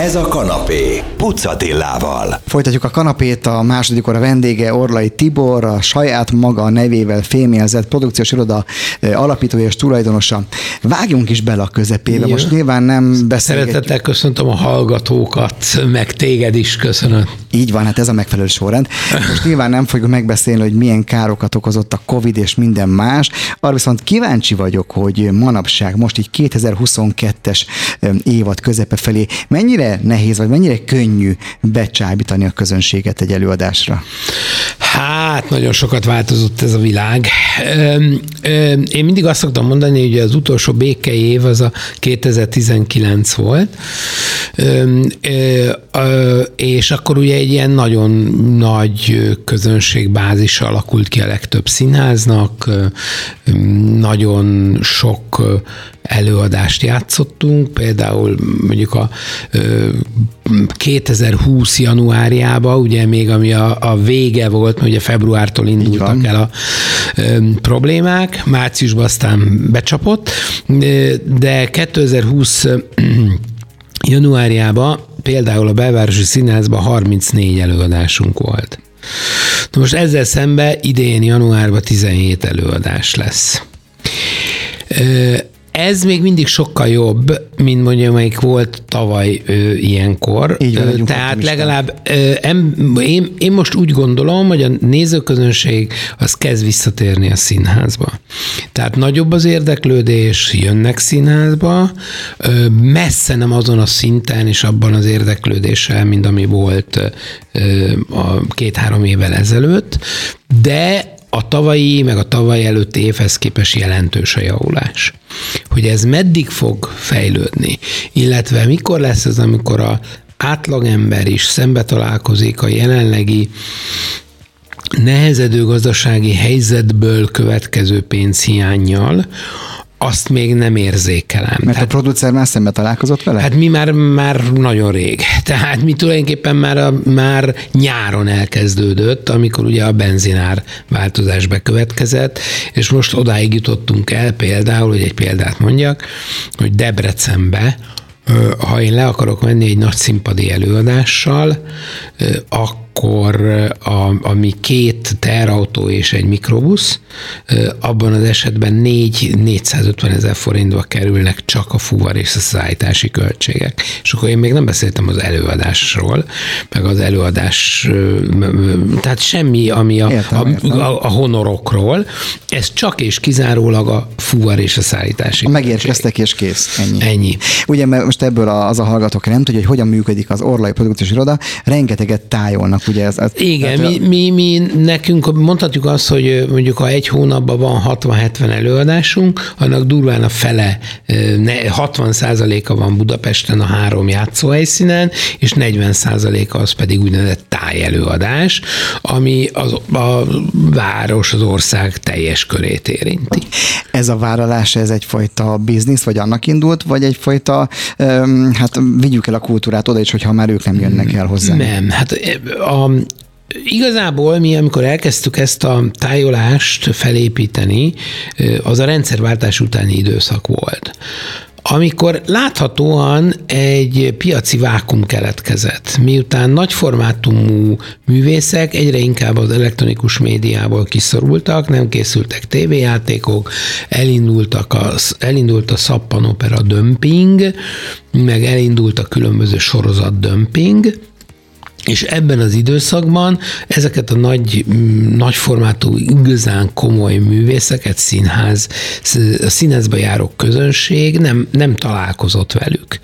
Ez a kanapé, Pucatillával. Folytatjuk a kanapét, a második óra vendége Orlai Tibor, a saját maga nevével fémjelzett produkciós iroda alapítója és tulajdonosa. Vágjunk is bele a közepébe, Jó. most nyilván nem beszélgetjük. Szeretettel köszöntöm a hallgatókat, meg téged is köszönöm. Így van, hát ez a megfelelő sorrend. Most nyilván nem fogjuk megbeszélni, hogy milyen károkat okozott a Covid és minden más. Arra viszont kíváncsi vagyok, hogy manapság, most így 2022-es évad közepe felé mennyire nehéz, vagy mennyire könnyű becsábítani a közönséget egy előadásra? Hát, nagyon sokat változott ez a világ. Én mindig azt szoktam mondani, hogy az utolsó béke év az a 2019 volt, ö, és akkor ugye egy ilyen nagyon nagy közönségbázis alakult ki a legtöbb színháznak, nagyon sok előadást játszottunk, például mondjuk a 2020 januárjában, ugye még ami a, a vége volt, ugye februártól indultak el a ö, problémák, márciusban aztán becsapott, de 2020 januárjában például a belvárosi színházban 34 előadásunk volt. Na most ezzel szemben idén januárban 17 előadás lesz. Ez még mindig sokkal jobb, mint mondjuk, amelyik volt tavaly ö, ilyenkor. Így van, ö, Tehát legalább ö, em, én, én most úgy gondolom, hogy a nézőközönség az kezd visszatérni a színházba. Tehát nagyobb az érdeklődés, jönnek színházba, ö, messze nem azon a szinten és abban az érdeklődéssel, mint ami volt ö, a két-három évvel ezelőtt, de a tavalyi, meg a tavaly előtti évhez képest jelentős a javulás. Hogy ez meddig fog fejlődni, illetve mikor lesz ez, amikor a átlagember is szembe találkozik a jelenlegi nehezedő gazdasági helyzetből következő pénzhiányjal, azt még nem érzékelem. Mert Tehát, a producer már szembe találkozott vele? Hát mi már, már nagyon rég. Tehát mi tulajdonképpen már, a, már nyáron elkezdődött, amikor ugye a benzinár változás bekövetkezett, és most odáig jutottunk el például, hogy egy példát mondjak, hogy Debrecenbe ha én le akarok menni egy nagy színpadi előadással, akkor a, ami két terautó és egy mikrobusz, abban az esetben 4 450 ezer forintba kerülnek csak a fuvar és a szállítási költségek. És akkor én még nem beszéltem az előadásról, meg az előadás, tehát semmi, ami a, értem, a, értem. a, a honorokról, ez csak és kizárólag a fuvar és a szállítási a Megérkeztek és kész. Ennyi. Ennyi. Ugye, mert most ebből az a hallgatók nem tudja, hogy hogyan működik az Orlai Produkciós Iroda, rengeteget tájolnak, ugye ez. ez Igen, tehát, mi, mi, mi, nekünk mondhatjuk azt, hogy mondjuk ha egy hónapban van 60-70 előadásunk, annak durván a fele, 60 a van Budapesten a három játszóhelyszínen, és 40 a az pedig úgynevezett tájelőadás, ami az, a város, az ország teljes körét érinti. Ez a vállalás, ez egyfajta biznisz, vagy annak indult, vagy egyfajta hát vigyük el a kultúrát oda is, hogyha már ők nem jönnek el hozzá. Nem, hát a, Igazából mi, amikor elkezdtük ezt a tájolást felépíteni, az a rendszerváltás utáni időszak volt. Amikor láthatóan egy piaci vákum keletkezett, miután nagyformátumú művészek egyre inkább az elektronikus médiából kiszorultak, nem készültek tévéjátékok, elindultak a, elindult a szappanopera dömping, meg elindult a különböző sorozat dömping, és ebben az időszakban ezeket a nagy, nagyformátú, igazán komoly művészeket, színház, színházba járó közönség nem, nem találkozott velük.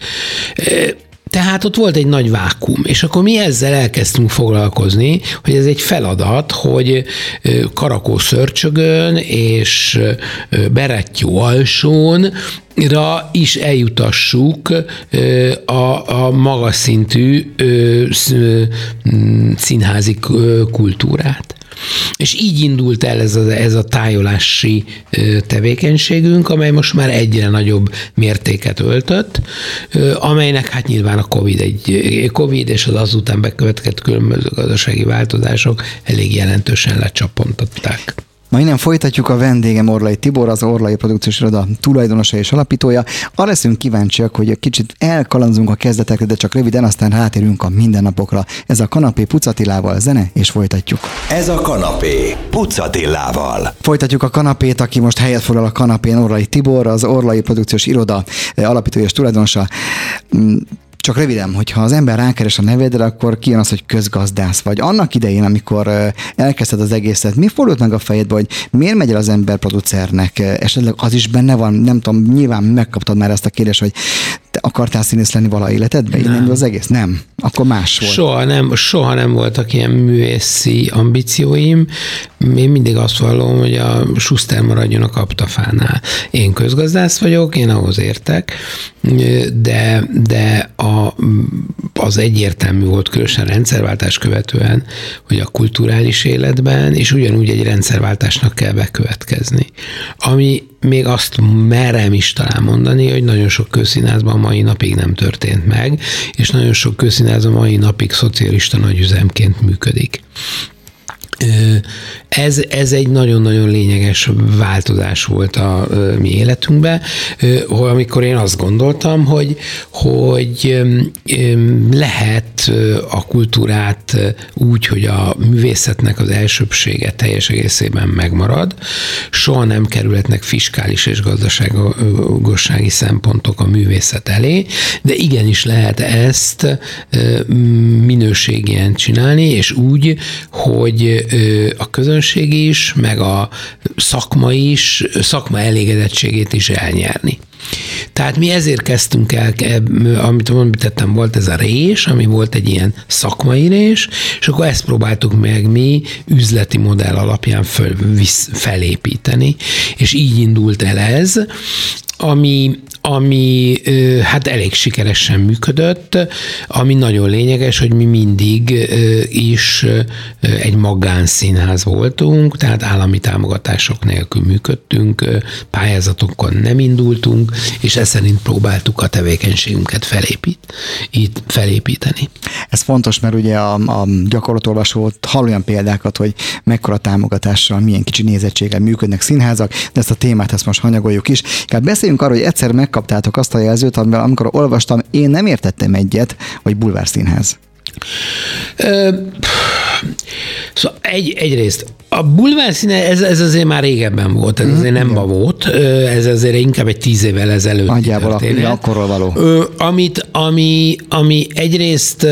Tehát ott volt egy nagy vákum, és akkor mi ezzel elkezdtünk foglalkozni, hogy ez egy feladat, hogy Karakó Szörcsögön és Berettyó alsón is eljutassuk a, a magas szintű színházi kultúrát. És így indult el ez a, ez a tájolási tevékenységünk, amely most már egyre nagyobb mértéket öltött, amelynek hát nyilván a COVID, egy, COVID és az azután bekövetkezett különböző gazdasági változások elég jelentősen lecsapontották. Ma innen folytatjuk a vendégem Orlai Tibor, az Orlai Produkciós Iroda tulajdonosa és alapítója. Arra leszünk kíváncsiak, hogy egy kicsit elkalandzunk a kezdetekre, de csak röviden, aztán rátérünk a mindennapokra. Ez a kanapé Pucatilával zene, és folytatjuk. Ez a kanapé Pucatillával. Folytatjuk a kanapét, aki most helyet foglal a kanapén, Orlai Tibor, az Orlai Produkciós Iroda alapítója és tulajdonosa. Csak röviden, hogyha az ember rákeres a nevedre, akkor kijön az, hogy közgazdász vagy. Annak idején, amikor elkezdted az egészet, mi fordult meg a fejedbe, hogy miért megy el az ember producernek? Esetleg az is benne van, nem tudom, nyilván megkaptad már ezt a kérdést, hogy te akartál színész lenni vala életedben? Innen indul az egész? Nem. Akkor más volt. Soha nem, soha nem voltak ilyen művészi ambícióim. Én mindig azt vallom, hogy a Schuster maradjon a kaptafánál. Én közgazdász vagyok, én ahhoz értek, de, de a, az egyértelmű volt, különösen rendszerváltás követően, hogy a kulturális életben, és ugyanúgy egy rendszerváltásnak kell bekövetkezni. Ami még azt merem is talán mondani, hogy nagyon sok közszínházban mai napig nem történt meg, és nagyon sok közszínházban mai napig szocialista nagyüzemként működik. Ez, ez egy nagyon-nagyon lényeges változás volt a mi életünkben, amikor én azt gondoltam, hogy, hogy lehet a kultúrát úgy, hogy a művészetnek az elsőbsége teljes egészében megmarad, soha nem kerülhetnek fiskális és gazdaságossági szempontok a művészet elé, de igenis lehet ezt minőségien csinálni, és úgy, hogy a közönség is, meg a szakma is, szakma elégedettségét is elnyerni. Tehát mi ezért kezdtünk el, amit említettem, volt ez a rés, ami volt egy ilyen szakmai rés, és akkor ezt próbáltuk meg mi üzleti modell alapján föl, visz, felépíteni, és így indult el ez, ami, ami hát elég sikeresen működött, ami nagyon lényeges, hogy mi mindig is egy magánszínház voltunk, tehát állami támogatások nélkül működtünk, pályázatokon nem indultunk, és ez szerint próbáltuk a tevékenységünket felépít, itt felépíteni. Ez fontos, mert ugye a, a gyakorlatolvasó hall olyan példákat, hogy mekkora támogatással, milyen kicsi nézettséggel működnek színházak, de ezt a témát ezt most hanyagoljuk is. Tehát beszéljünk arról, hogy egyszer megkaptátok azt a jelzőt, amivel amikor olvastam, én nem értettem egyet, hogy bulvárszínház. Ö, szóval egy, egyrészt a bulvár színe, ez, ez azért már régebben volt, ez mm, azért nem ma volt, ez azért inkább egy tíz évvel ezelőtt Nagyjából akkorról való. Amit, ami, ami egyrészt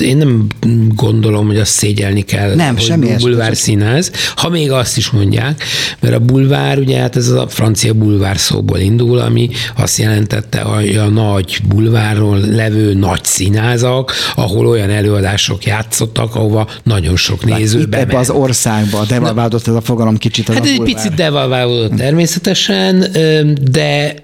én nem gondolom, hogy azt szégyelni kell, nem, hogy semmi bulvár színház, ha még azt is mondják, mert a bulvár, ugye hát ez a francia bulvár szóból indul, ami azt jelentette, hogy a nagy bulvárról levő nagy színházak, ahol olyan előadások játszottak, ahova nagyon sok néző bement. az országban devalválódott ez a fogalom kicsit. Hát egy picit devalválódott természetesen, de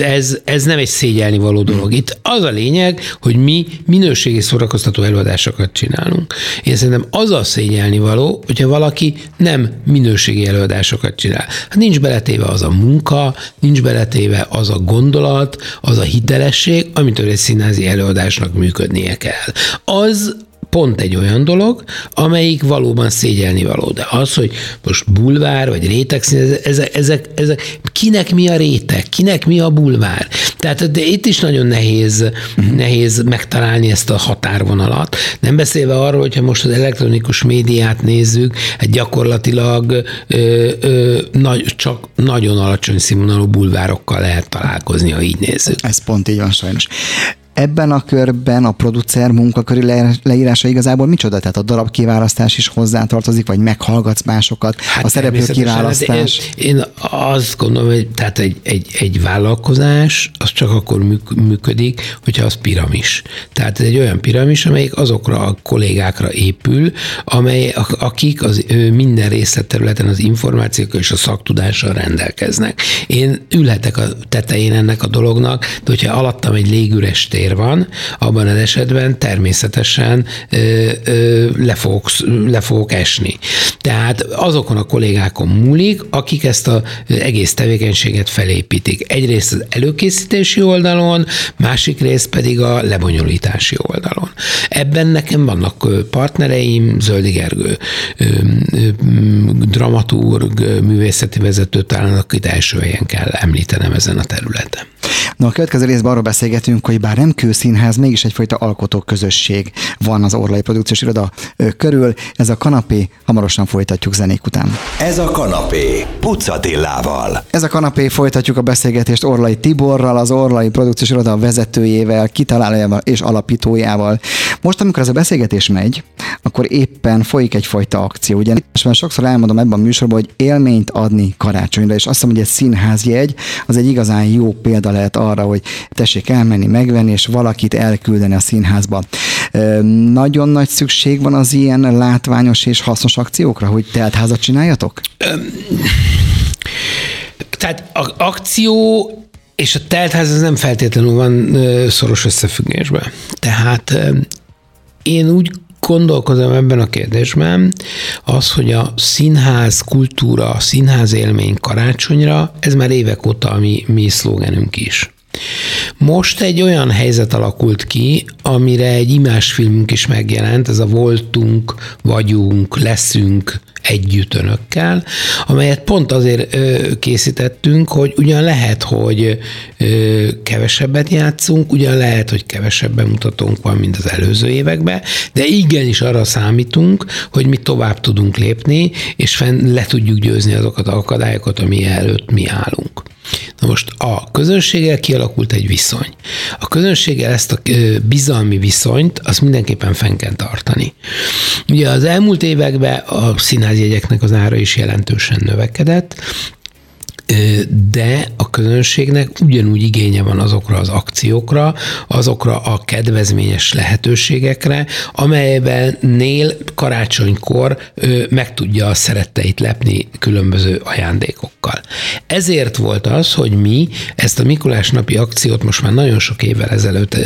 ez, ez nem egy szégyelni való dolog. Itt az a lényeg, hogy mi minőségi szórakoztató előadásokat csinálunk. Én szerintem az a szégyelni való, hogyha valaki nem minőségi előadásokat csinál. Hát nincs beletéve az a munka, nincs beletéve az a gondolat, az a hitelesség, amitől egy színházi előadásnak működnie kell. Az pont egy olyan dolog, amelyik valóban szégyelni való. De az, hogy most bulvár vagy réteg ezek, ezek, ezek, kinek mi a réteg, kinek mi a bulvár. Tehát de itt is nagyon nehéz, nehéz megtalálni ezt a határvonalat. Nem beszélve arról, hogyha most az elektronikus médiát nézzük, egy gyakorlatilag ö, ö, nagy, csak nagyon alacsony színvonalú bulvárokkal lehet találkozni, ha így nézzük. Ez pont így van sajnos ebben a körben a producer munkaköri leírása igazából micsoda? Tehát a darab kiválasztás is hozzátartozik, vagy meghallgatsz másokat, hát a szereplő kiválasztás? Én, én azt gondolom, hogy tehát egy, egy, egy vállalkozás az csak akkor működik, hogyha az piramis. Tehát ez egy olyan piramis, amelyik azokra a kollégákra épül, amely, akik az minden részletterületen az információkkal és a szaktudással rendelkeznek. Én ülhetek a tetején ennek a dolognak, de hogyha alattam egy légüres tér tér van, abban az esetben természetesen le, fogok, le fogok esni. Tehát azokon a kollégákon múlik, akik ezt az egész tevékenységet felépítik. Egyrészt az előkészítési oldalon, másik rész pedig a lebonyolítási oldalon. Ebben nekem vannak partnereim, Zöldi Gergő, dramaturg, művészeti vezető, talán akit első helyen kell említenem ezen a területen. Na a következő részben arról beszélgetünk, hogy bár nem kőszínház, mégis egyfajta alkotó közösség van az Orlai Produkciós Iroda körül. Ez a kanapé, hamarosan folytatjuk zenék után. Ez a kanapé, Pucatillával. Ez a kanapé, folytatjuk a beszélgetést Orlai Tiborral, az Orlai Produkciós Iroda vezetőjével, kitalálójával és alapítójával. Most, amikor ez a beszélgetés megy, akkor éppen folyik egyfajta akció. Ugye és már sokszor elmondom ebben a műsorban, hogy élményt adni karácsonyra, és azt hiszem, hogy egy színházjegy az egy igazán jó példa lehet arra, hogy tessék elmenni, megvenni, és valakit elküldeni a színházba. Nagyon nagy szükség van az ilyen látványos és hasznos akciókra, hogy teltházat csináljatok? Tehát a akció és a teltház ez nem feltétlenül van szoros összefüggésben. Tehát én úgy gondolkozom ebben a kérdésben, az, hogy a színház kultúra, a színház élmény karácsonyra, ez már évek óta a mi, mi szlógenünk is. Most egy olyan helyzet alakult ki, amire egy imásfilmünk is megjelent, ez a voltunk, vagyunk, leszünk együtt önökkel, amelyet pont azért készítettünk, hogy ugyan lehet, hogy kevesebbet játszunk, ugyan lehet, hogy kevesebben mutatónk van, mint az előző években, de igenis arra számítunk, hogy mi tovább tudunk lépni, és fenn le tudjuk győzni azokat az akadályokat, ami előtt mi állunk. Na most a közönséggel kialakult egy viszony. A közönséggel ezt a bizalmi viszonyt, azt mindenképpen fenn kell tartani. Ugye az elmúlt években a színházjegyeknek az ára is jelentősen növekedett, de a közönségnek ugyanúgy igénye van azokra az akciókra, azokra a kedvezményes lehetőségekre, amelyben nél karácsonykor meg tudja a szeretteit lepni különböző ajándékokkal. Ezért volt az, hogy mi ezt a Mikulás napi akciót most már nagyon sok évvel ezelőtt,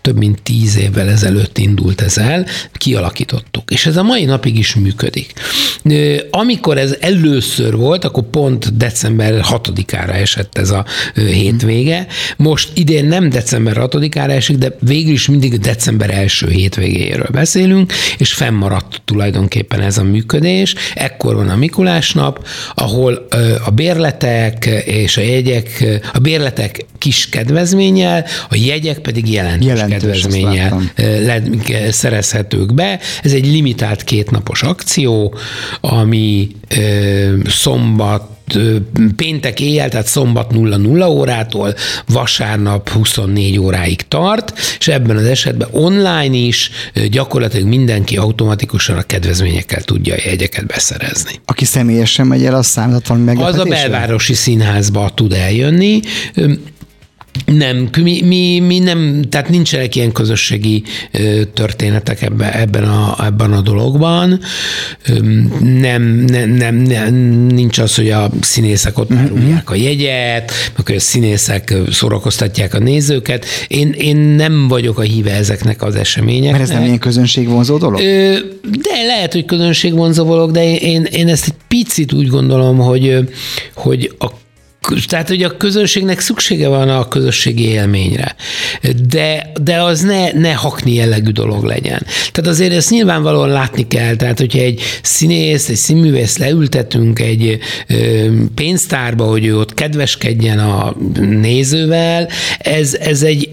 több mint tíz évvel ezelőtt indult ez el, kialakítottuk. És ez a mai napig is működik. Amikor ez először volt, akkor pont december 6-ára esett ez a hétvége. Most idén nem december 6-ára esik, de végül is mindig december első hétvégéről beszélünk, és fennmaradt tulajdonképpen ez a működés. Ekkor van a Mikulás nap, ahol a bérletek és a jegyek, a bérletek kis kedvezménnyel, a jegyek pedig jelentős, jelentős kedvezménnyel szerezhetők be. Ez egy limitált kétnapos akció, ami szombat péntek éjjel, tehát szombat 0-0 órától vasárnap 24 óráig tart, és ebben az esetben online is gyakorlatilag mindenki automatikusan a kedvezményekkel tudja a jegyeket beszerezni. Aki személyesen megy el, az számított valami Az a belvárosi színházba tud eljönni. Nem, mi, mi, mi nem, tehát nincsenek ilyen közösségi történetek ebben, ebben, a, ebben a dologban. Nem, nem, nem, nem, nincs az, hogy a színészek ott árulják mhm. a jegyet, hogy a színészek szórakoztatják a nézőket. Én, én nem vagyok a híve ezeknek az eseményeknek. Mert ez nem ilyen közönségvonzó dolog? De lehet, hogy közönségvonzó dolog, de én, én ezt egy picit úgy gondolom, hogy, hogy a tehát, hogy a közönségnek szüksége van a közösségi élményre, de, de az ne, ne hakni jellegű dolog legyen. Tehát azért ezt nyilvánvalóan látni kell, tehát hogyha egy színész, egy színművész leültetünk egy pénztárba, hogy ő ott kedveskedjen a nézővel, ez, ez egy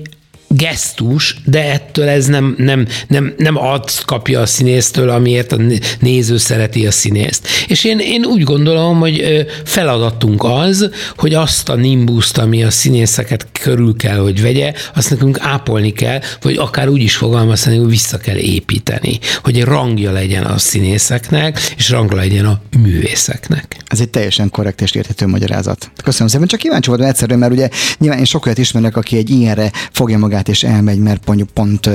gesztus, de ettől ez nem, nem, nem, nem azt kapja a színésztől, amiért a néző szereti a színészt. És én, én úgy gondolom, hogy feladatunk az, hogy azt a nimbuszt, ami a színészeket körül kell, hogy vegye, azt nekünk ápolni kell, vagy akár úgy is fogalmazni, hogy vissza kell építeni, hogy rangja legyen a színészeknek, és rangja legyen a művészeknek. Ez egy teljesen korrekt és érthető magyarázat. Köszönöm szépen, csak kíváncsi voltam egyszerűen, mert ugye nyilván én sok olyat ismerek, aki egy ilyenre fogja magát és elmegy, mert mondjuk pont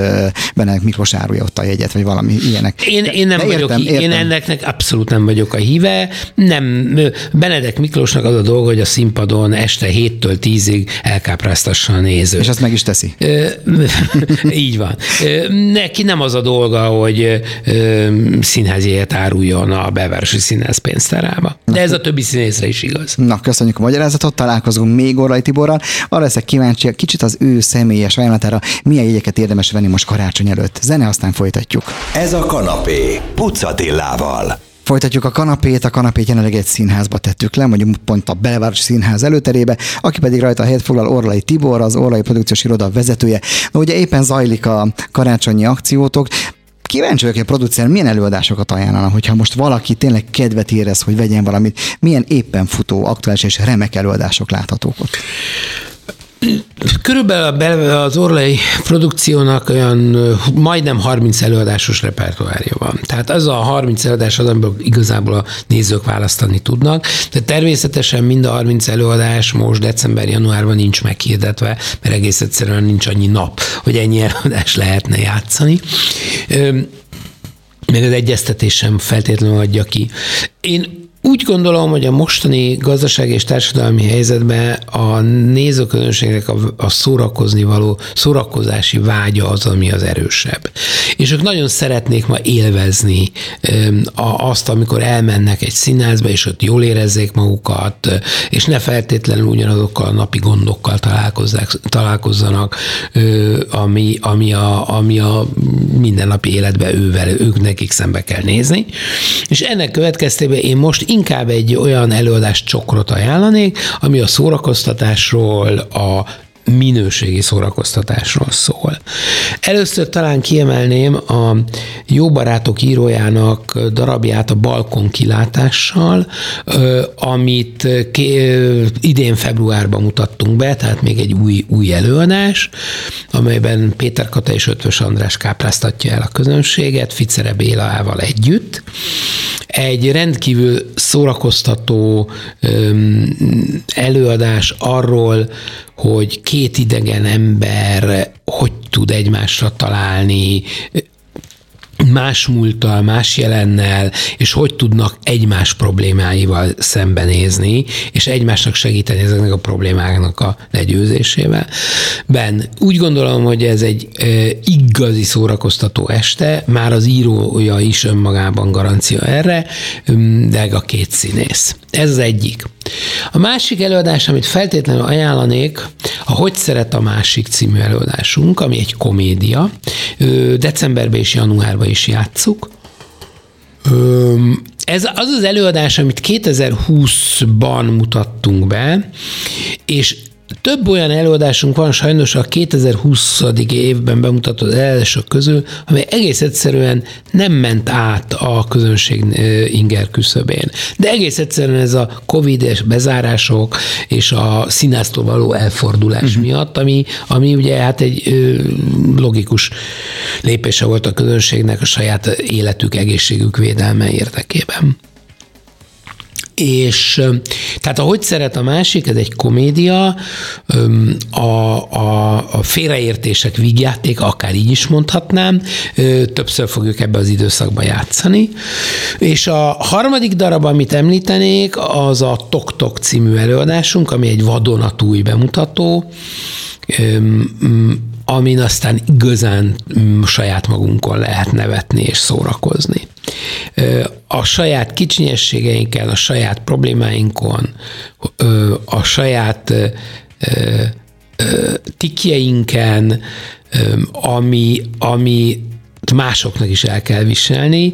Benedek Miklós árulja ott a jegyet, vagy valami ilyenek. Én, én nem De vagyok, értem, értem. én ennek abszolút nem vagyok a híve. Nem, Benedek Miklósnak az a dolga, hogy a színpadon este 7-től 10-ig elkápráztassa a nézőt. És azt meg is teszi. Így van. Neki nem az a dolga, hogy ö, színházjegyet áruljon a belvárosi színház pénztárába. De ez a többi színészre is igaz. Na, köszönjük a magyarázatot, találkozunk még Orlai Tiborral. Arra leszek kíváncsi, kicsit az ő személyes ajánlatára, milyen jegyeket érdemes venni most karácsony előtt. Zene, aztán folytatjuk. Ez a kanapé, Pucatillával. Folytatjuk a kanapét, a kanapét jelenleg egy színházba tettük le, mondjuk pont a Belvárosi Színház előterébe, aki pedig rajta a helyet foglal Orlai Tibor, az Orlai Produkciós Iroda vezetője. Na, ugye éppen zajlik a karácsonyi akciótok, Kíváncsi vagyok, hogy a producer milyen előadásokat ajánlana, hogyha most valaki tényleg kedvet érez, hogy vegyen valamit, milyen éppen futó, aktuális és remek előadások láthatók ott. Körülbelül az Orlai produkciónak olyan majdnem 30 előadásos repertoárja van. Tehát az a 30 előadás az, amiből igazából a nézők választani tudnak. De természetesen mind a 30 előadás most december-januárban nincs meghirdetve, mert egész egyszerűen nincs annyi nap, hogy ennyi előadás lehetne játszani. Ö, még az egyeztetés sem feltétlenül adja ki. Én úgy gondolom, hogy a mostani gazdasági és társadalmi helyzetben a nézőközönségnek a, a szórakozni való szórakozási vágya az, ami az erősebb. És ők nagyon szeretnék ma élvezni a, azt, amikor elmennek egy színházba, és ott jól érezzék magukat, és ne feltétlenül ugyanazokkal a napi gondokkal találkozzanak, ami, ami, a, ami a mindennapi életben ővel, ők nekik szembe kell nézni. És ennek következtében én most inkább egy olyan előadást csokrot ajánlanék, ami a szórakoztatásról, a minőségi szórakoztatásról szól. Először talán kiemelném a Jó Barátok írójának darabját a Balkon kilátással, amit idén februárban mutattunk be, tehát még egy új, új előadás, amelyben Péter Kata és Ötvös András kápráztatja el a közönséget, Ficere Bélával együtt. Egy rendkívül szórakoztató előadás arról, hogy két idegen ember hogy tud egymásra találni, más múlttal, más jelennel, és hogy tudnak egymás problémáival szembenézni, és egymásnak segíteni ezeknek a problémáknak a legyőzésével. Ben, úgy gondolom, hogy ez egy e, igazi szórakoztató este, már az írója is önmagában garancia erre, de a két színész. Ez az egyik. A másik előadás, amit feltétlenül ajánlanék, a Hogy szeret a másik című előadásunk, ami egy komédia. Decemberben és januárban is játszuk. Ez az az előadás, amit 2020-ban mutattunk be, és több olyan előadásunk van sajnos a 2020. évben bemutatott előadások közül, amely egész egyszerűen nem ment át a közönség inger küszöbén. De egész egyszerűen ez a covid és bezárások és a színháztól való elfordulás uh-huh. miatt, ami, ami ugye hát egy logikus lépése volt a közönségnek a saját életük, egészségük védelme érdekében. És tehát ahogy szeret a másik, ez egy komédia, a, a, a félreértések vígjáték, akár így is mondhatnám, többször fogjuk ebbe az időszakba játszani. És a harmadik darab, amit említenék, az a Tok Tok című előadásunk, ami egy vadonatúj bemutató, amin aztán igazán saját magunkon lehet nevetni és szórakozni a saját kicsinyességeinkkel, a saját problémáinkon, a saját tikjeinken, ami, ami másoknak is el kell viselni.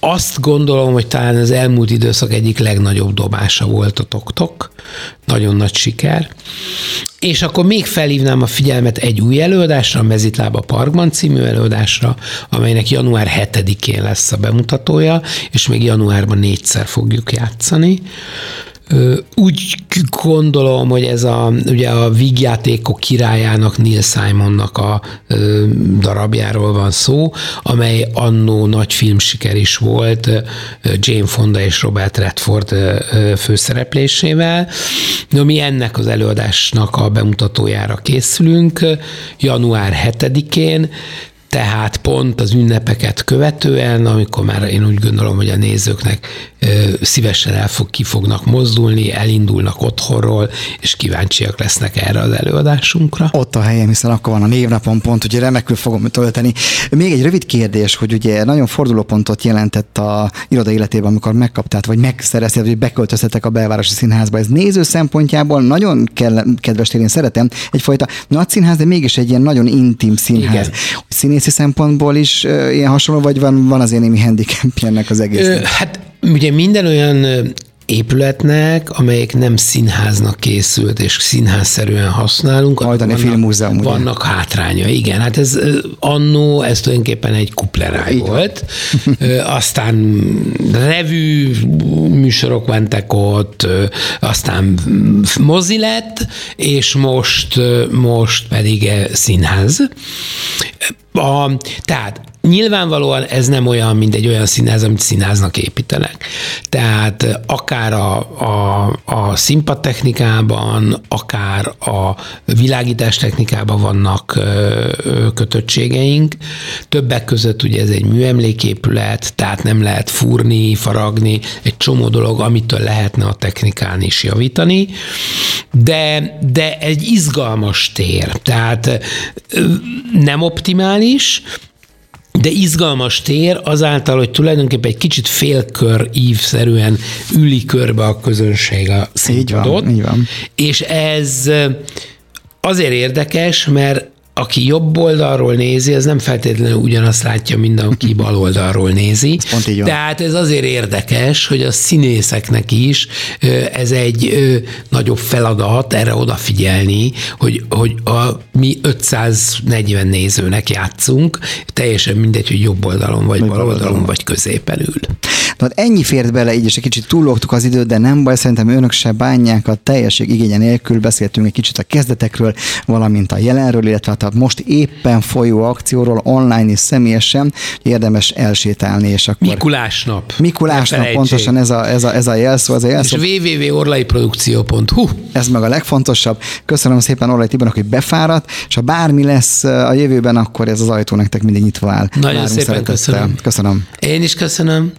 Azt gondolom, hogy talán az elmúlt időszak egyik legnagyobb dobása volt a TokTok. Nagyon nagy siker. És akkor még felhívnám a figyelmet egy új előadásra, a Mezitlába Parkban című előadásra, amelynek január 7-én lesz a bemutatója, és még januárban négyszer fogjuk játszani Úgy gondolom, hogy ez a, ugye a vígjátékok királyának, Neil Simonnak a darabjáról van szó, amely annó nagy filmsiker is volt Jane Fonda és Robert Redford főszereplésével. No, mi ennek az előadásnak a bemutatójára készülünk január 7-én, tehát pont az ünnepeket követően, amikor már én úgy gondolom, hogy a nézőknek szívesen el fog, ki fognak mozdulni, elindulnak otthonról, és kíváncsiak lesznek erre az előadásunkra. Ott a helyem, hiszen akkor van a névnapon pont, hogy remekül fogom tölteni. Még egy rövid kérdés, hogy ugye nagyon fordulópontot jelentett a iroda életében, amikor megkaptát, vagy megszerezted, hogy beköltöztetek a belvárosi színházba. Ez néző szempontjából nagyon kell, kedves én szeretem, egyfajta nagy színház, de mégis egy ilyen nagyon intim színház. Igen. Színészi szempontból is ilyen hasonló, vagy van, van azért némi handicapje ennek az egésznek? Hát Ugye minden olyan épületnek, amelyek nem színháznak készült, és színházszerűen használunk. Majdani vannak, filmmúzeum, ugye? Vannak hátránya, igen. Hát ez annó, ez tulajdonképpen egy kupleráj volt. aztán revű műsorok mentek ott, aztán mozi lett, és most, most pedig színház. A, tehát Nyilvánvalóan ez nem olyan, mint egy olyan színház, amit színháznak építenek. Tehát akár a, a, a színpadtechnikában, akár a világítás technikában vannak kötöttségeink. Többek között ugye ez egy műemléképület, tehát nem lehet fúrni, faragni, egy csomó dolog, amitől lehetne a technikán is javítani, de, de egy izgalmas tér, tehát nem optimális, de izgalmas tér azáltal, hogy tulajdonképpen egy kicsit félkör ívszerűen üli körbe a közönség a. Így van, így van. És ez azért érdekes, mert aki jobb oldalról nézi, az nem feltétlenül ugyanazt látja, mint aki bal oldalról nézi. Ez pont így van. Tehát ez azért érdekes, hogy a színészeknek is ez egy nagyobb feladat erre odafigyelni, hogy, hogy a, mi 540 nézőnek játszunk, teljesen mindegy, hogy jobb oldalon vagy bal oldalon vagy középen ül. Na, ennyi fért bele, így és egy kicsit túllogtuk az időt, de nem baj, szerintem önök se bánják a teljesség igénye nélkül. Beszéltünk egy kicsit a kezdetekről, valamint a jelenről, illetve hát a most éppen folyó akcióról online és személyesen érdemes elsétálni, és akkor... Mikulás nap. Mikulás nap, pontosan ez a, ez a, ez a jelszó. Ez a jelszó. És www.orlaiprodukció.hu Ez meg a legfontosabb. Köszönöm szépen Orlai Tibornak, hogy befáradt, és ha bármi lesz a jövőben, akkor ez az ajtó nektek mindig nyitva áll. Nagyon Várunk szépen köszönöm. Köszönöm. Én is köszönöm.